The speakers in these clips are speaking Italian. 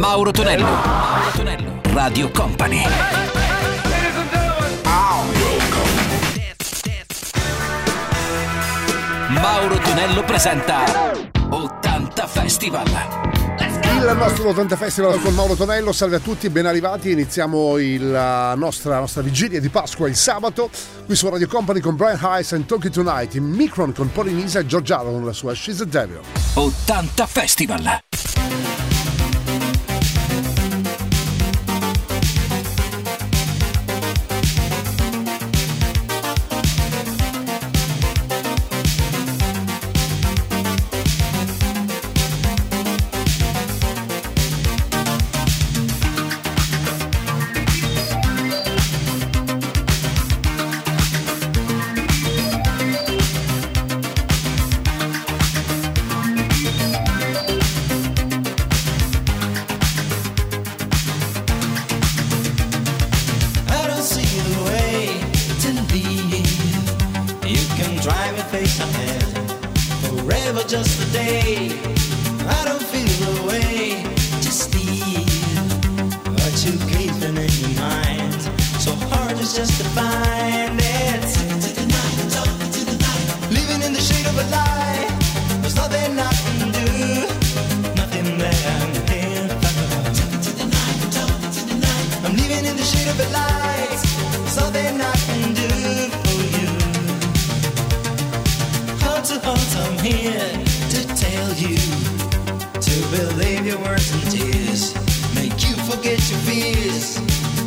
Mauro Tonello. Mauro Tonello. Radio Company. Mauro Tonello presenta 80 Festival. Il nostro 80 Festival con Mauro Tonello, salve a tutti, ben arrivati. Iniziamo la, nostra, la nostra, vigilia di Pasqua il sabato qui su Radio Company con Brian Heiss and Tokyo Tonight, in Micron con Polinisa e George Allen con la sua She's a Devil. 80 Festival. I'm in the shade of the lights. So then I can do for you. Heart to heart, I'm here to tell you to believe your words and tears. Make you forget your fears.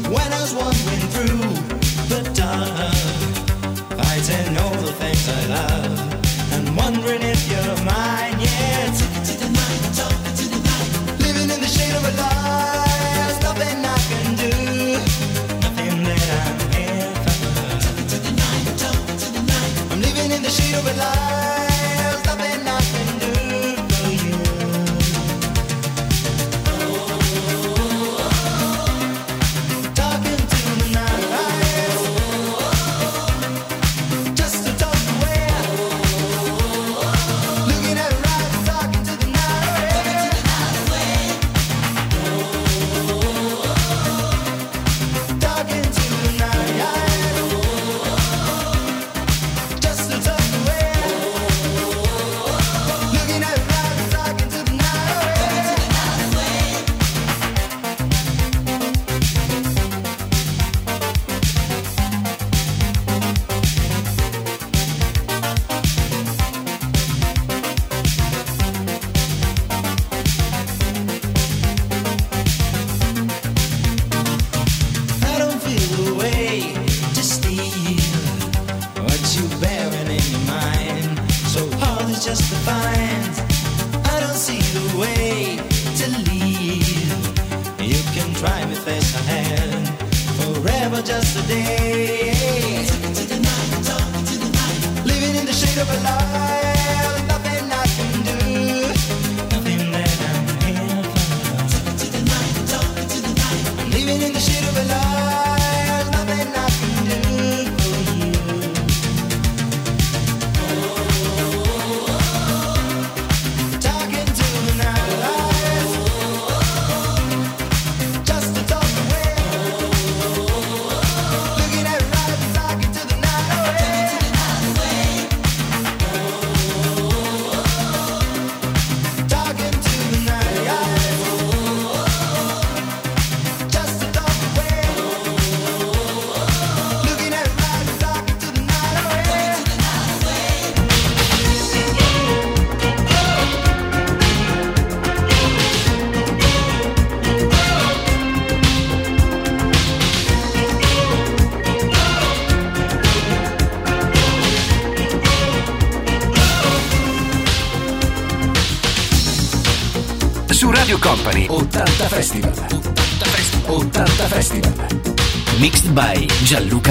When I was wandering through the dark, fighting all the things I love and wondering.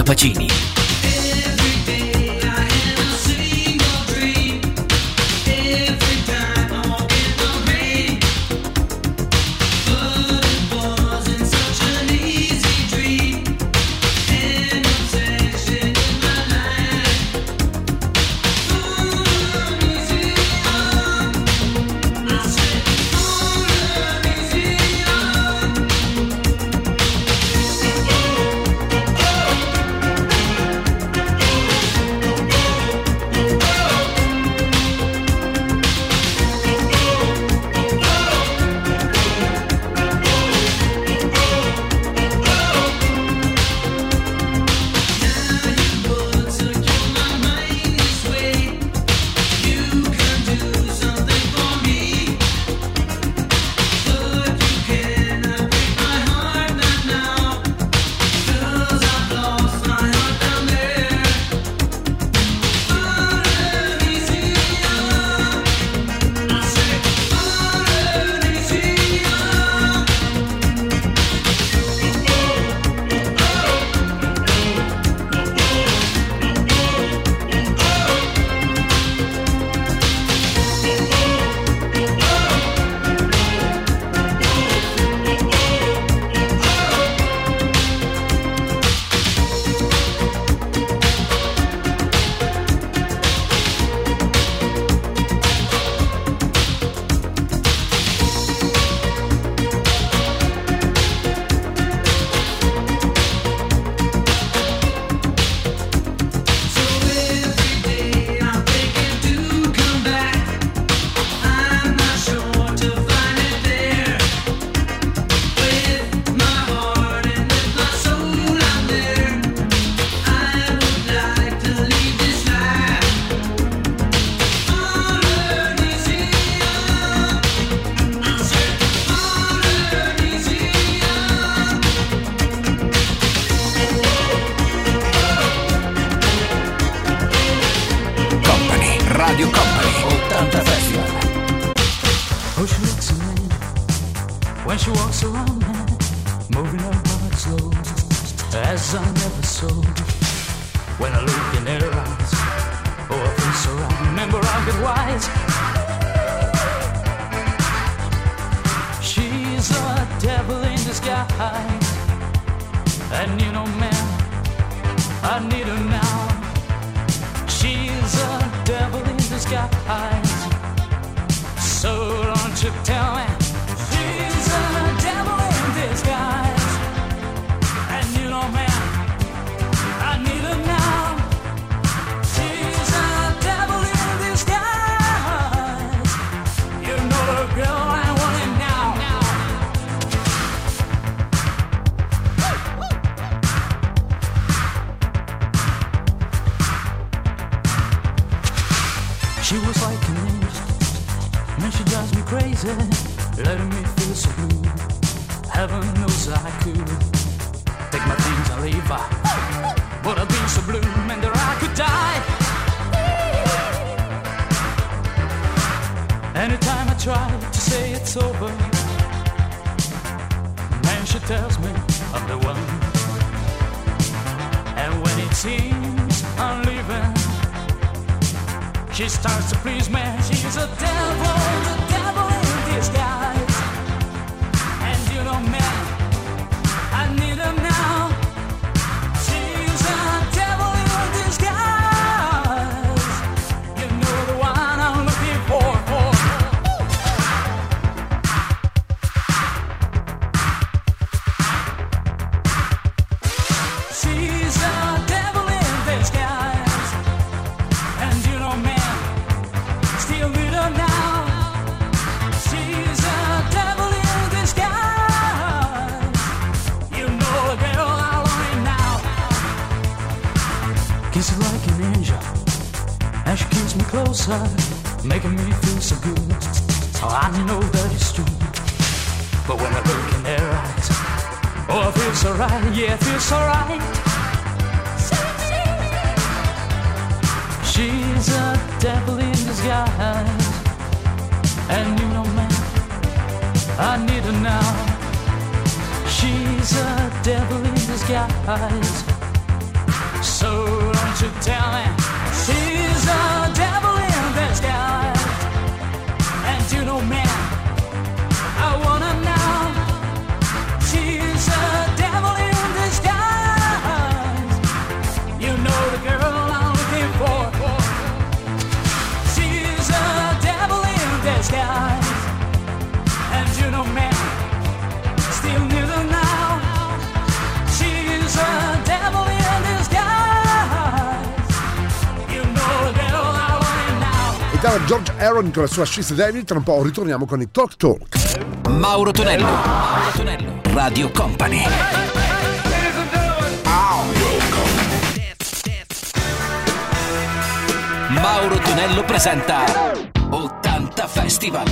Capacini. so good. Oh, I know that it's true. But when I look in their eyes, oh, it feels so right, yeah, it feels so right. She's a devil in disguise. And you know, man, I need her now. She's a devil in disguise. So don't you tell me she's a devil. era George Aaron con la sua She's David. Tra un po' ritorniamo con i Talk Talk. Mauro Tonello, Mauro Tonello, Radio Company. Mauro Tonello presenta 80 Festival.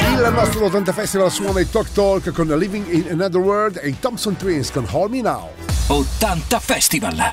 Il nostro 80 Festival suona i Talk Talk con Living in Another World e i Thompson Twins con Hold Me Now. 80 Festival.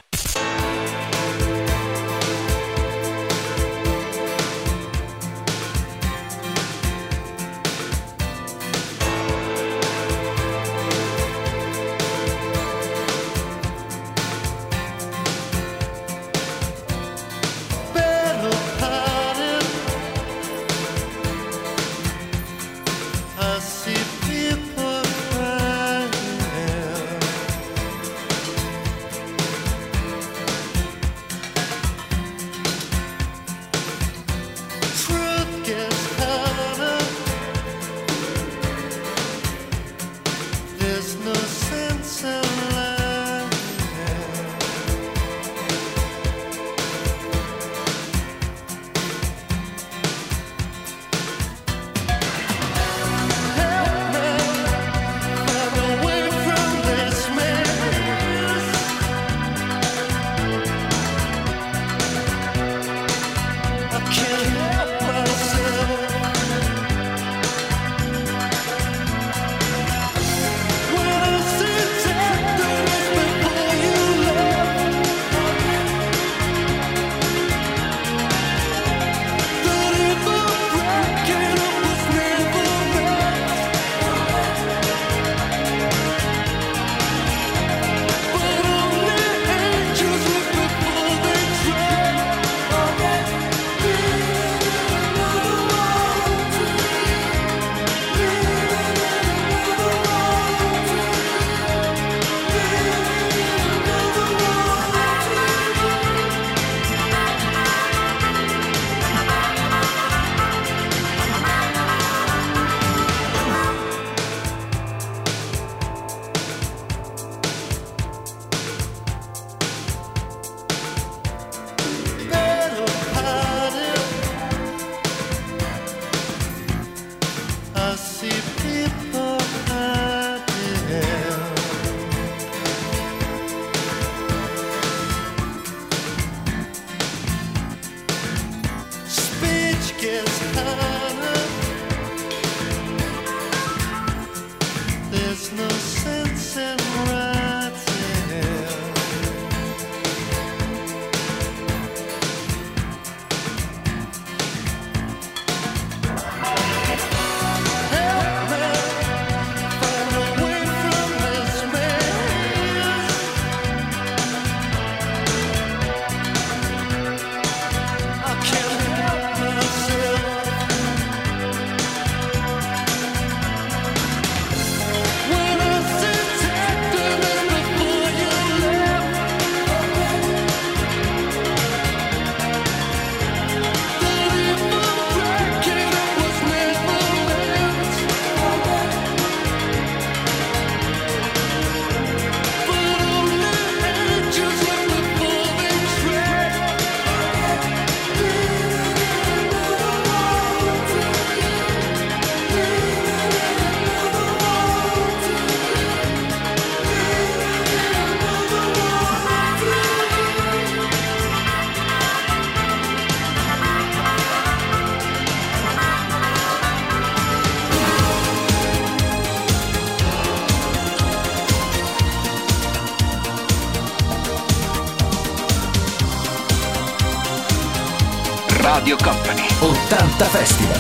Festival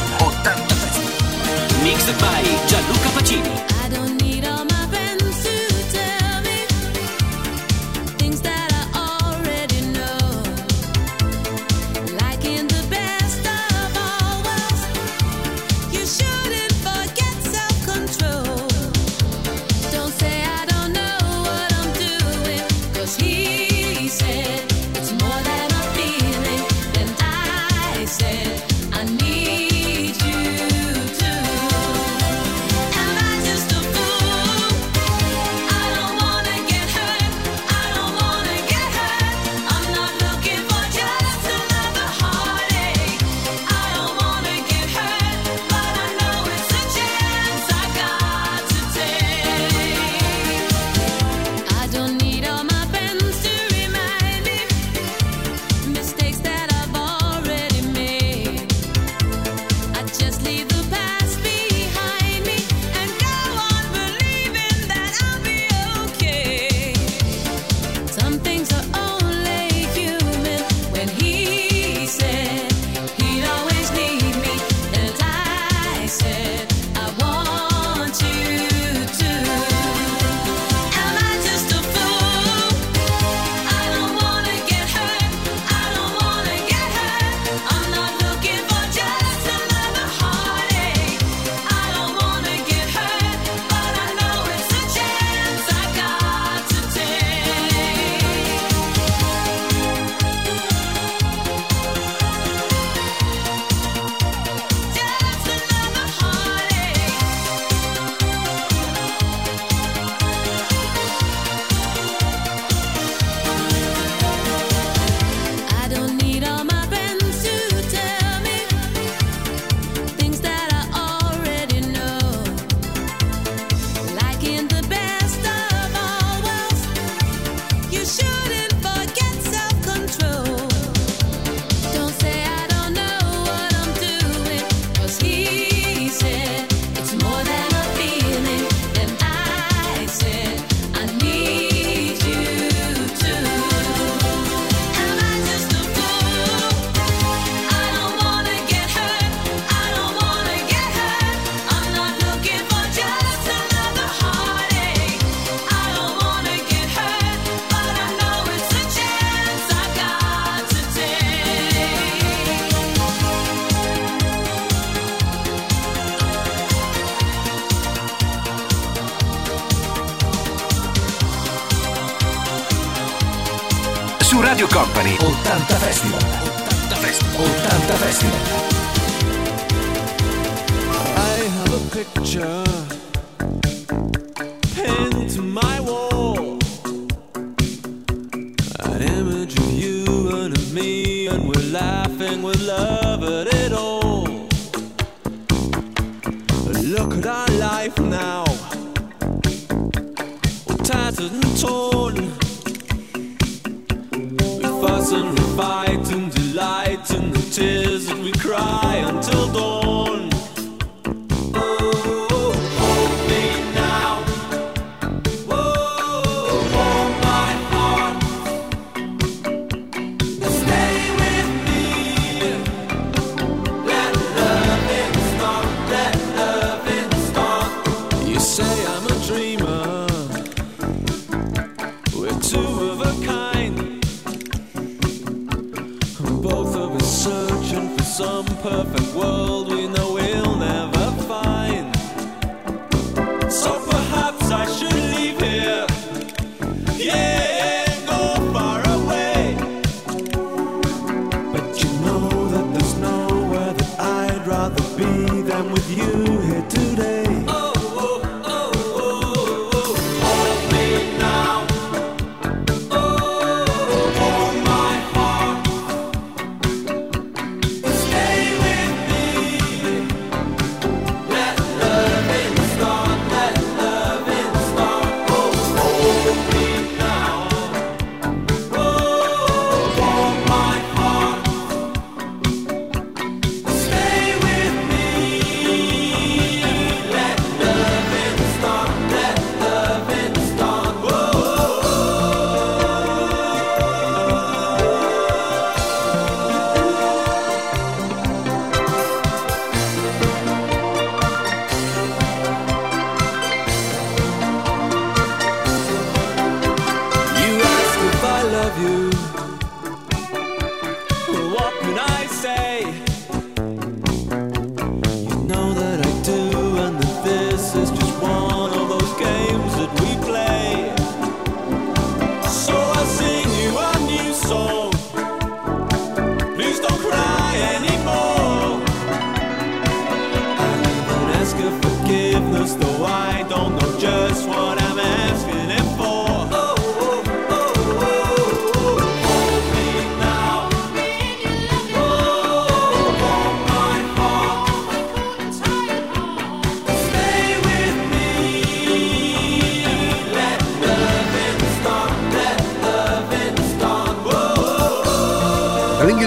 some perfect world we know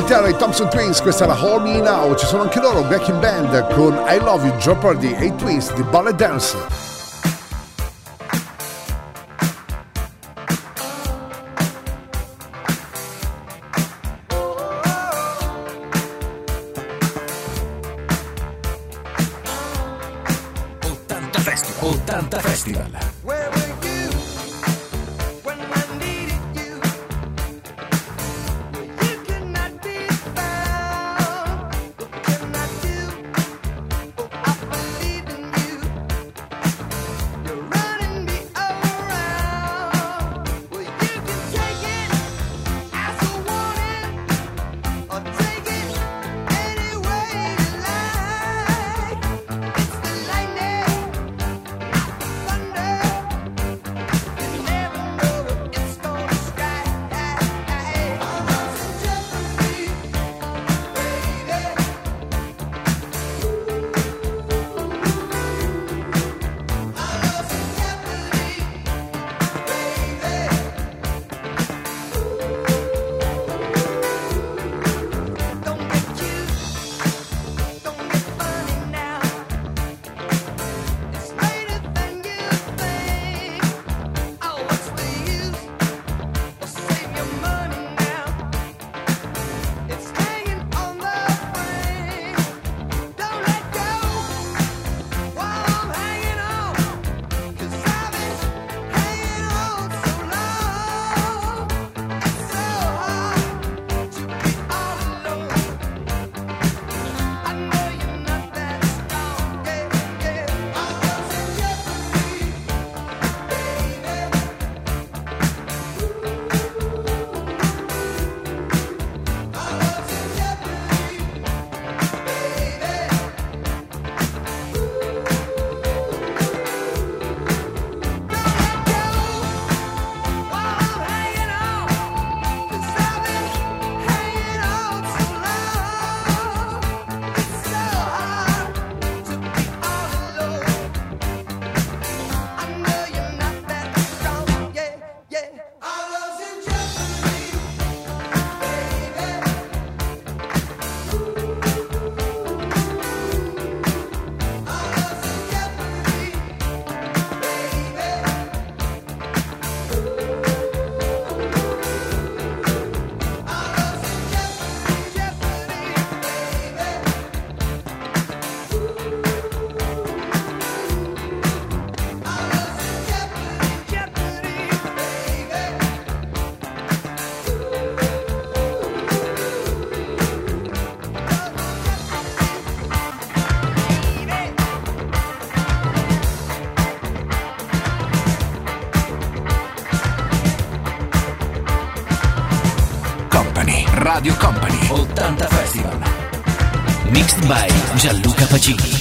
chitarra i Thompson Twins, questa è la Hold Me Now, ci sono anche loro, Back in Band con I Love You, Jeopardy e i Twins di Ballet Dance. by Gianluca Pacini.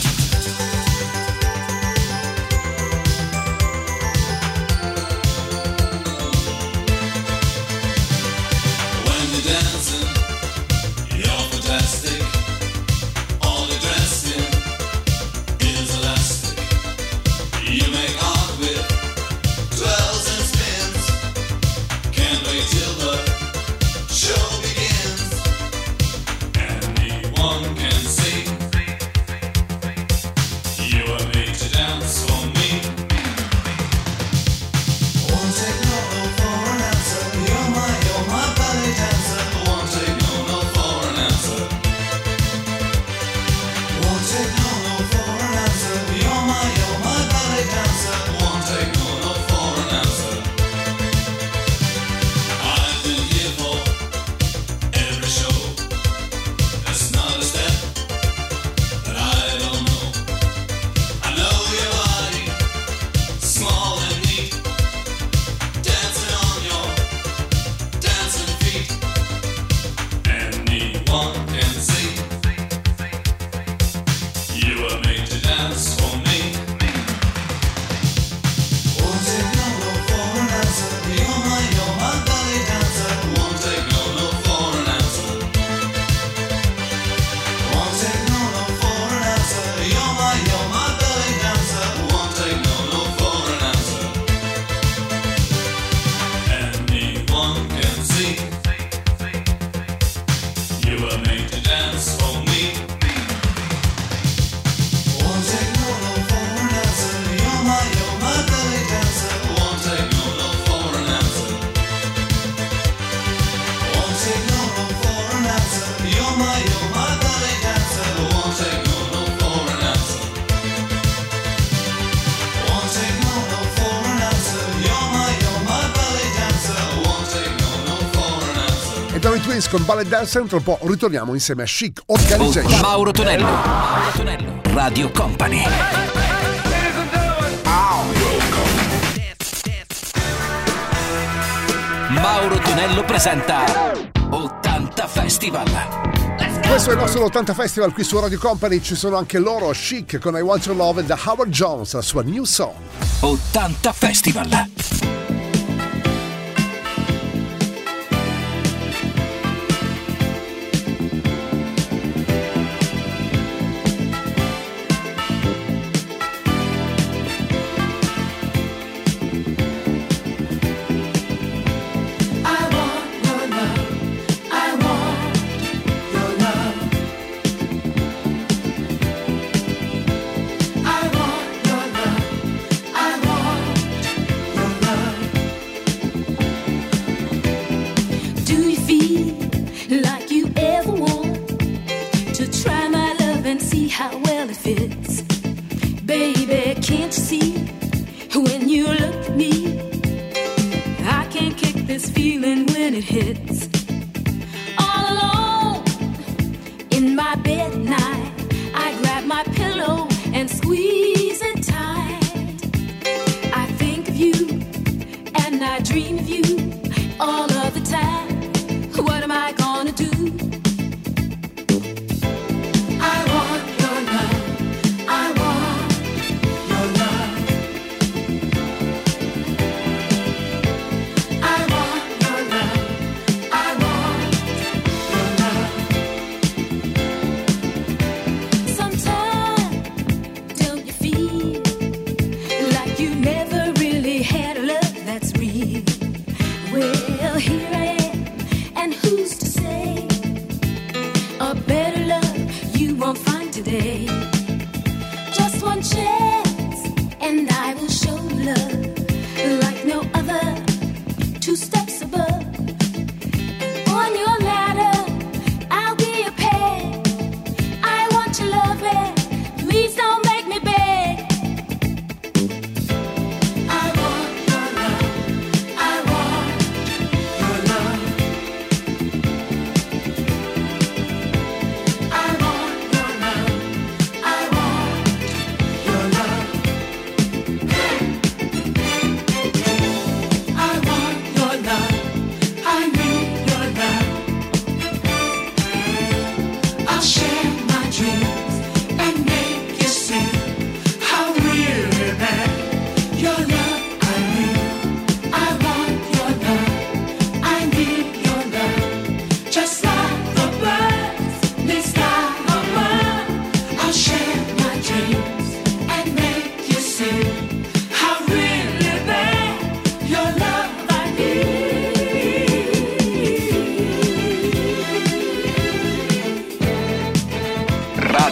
Con Ballet Dance tra un po' ritorniamo insieme a Chic Organization Mauro Tonello Mauro Tonello. Radio Company. Mauro Tonello presenta 80 Festival. Questo è il nostro 80 Festival qui su Radio Company, ci sono anche loro, Chic con I Want Your Love e da Howard Jones, la sua new song. 80 Festival.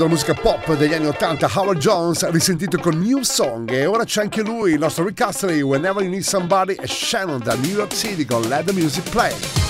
della musica pop degli anni 80, Howard Jones, risentito con New Song e ora c'è anche lui, il nostro Rick Astley, Whenever You Need Somebody e Shannon da New York City con Let The Music Play.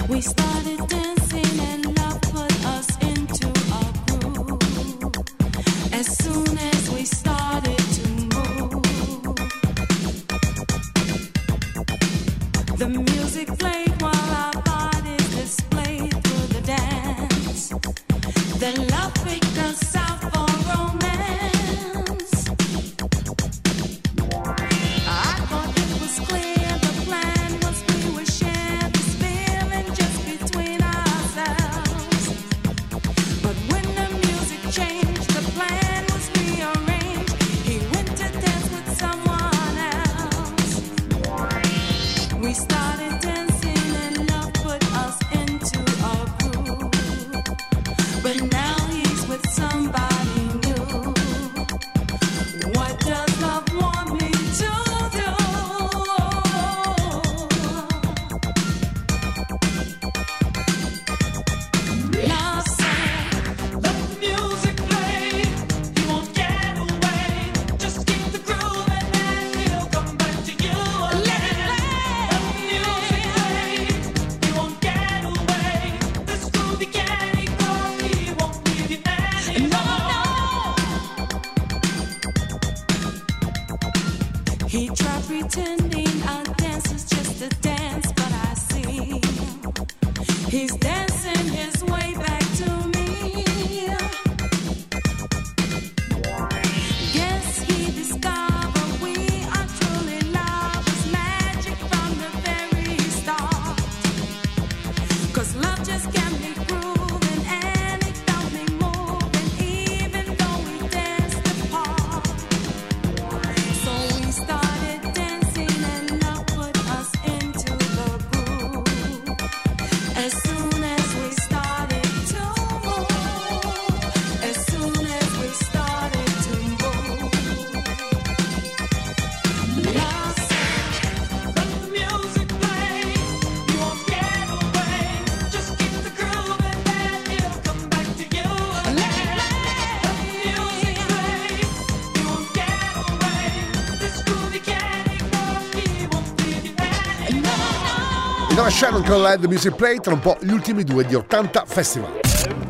Shannon Collide Led Music Play, tra un po' gli ultimi due di 80 Festival.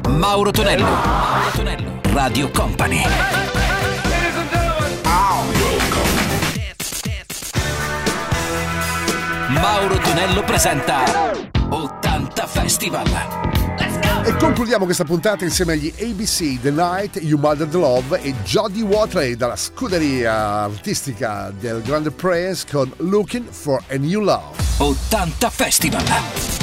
Mauro Tonello, Mauro Tonello, Radio Company. Mauro Tonello presenta Concludiamo questa puntata insieme agli ABC The Night, You Mothered Love e Jodie Watley dalla scuderia artistica del Grande Prince con Looking for a New Love. 80 Festival!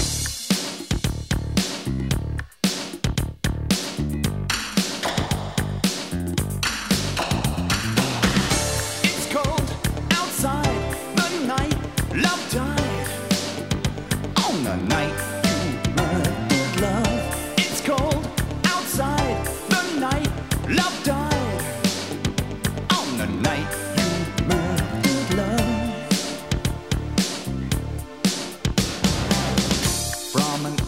from an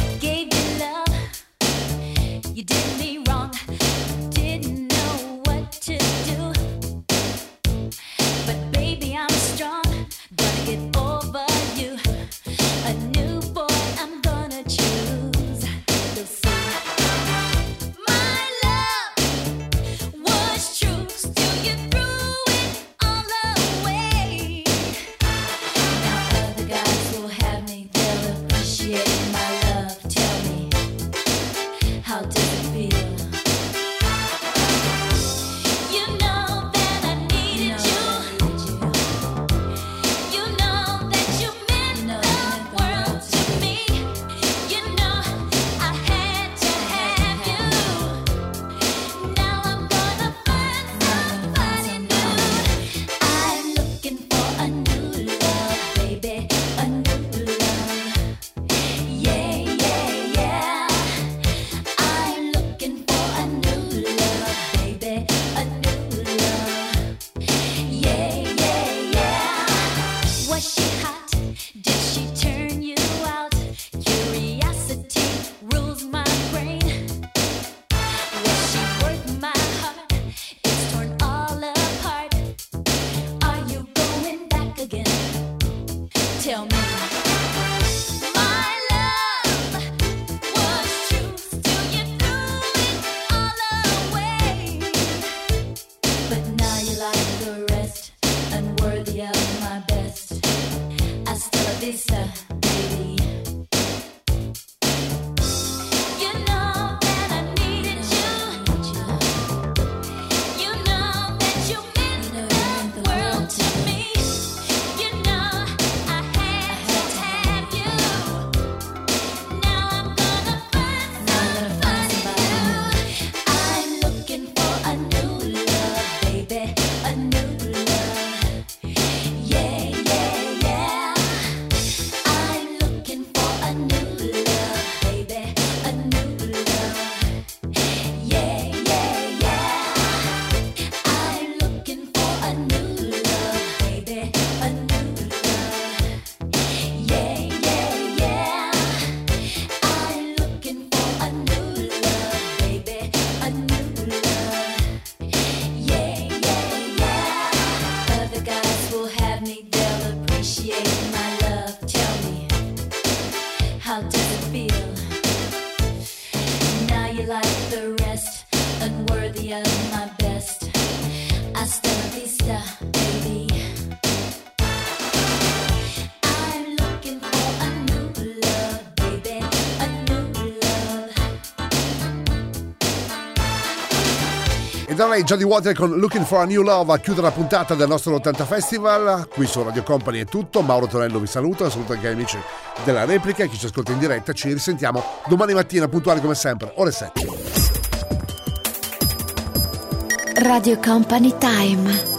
Marley, Jody Water con Looking for a New Love a chiudere la puntata del nostro 80 Festival. Qui su Radio Company è tutto. Mauro Torello vi saluta, saluto anche gli amici della replica. e Chi ci ascolta in diretta, ci risentiamo domani mattina, puntuali come sempre, ore 7. Radio Company Time.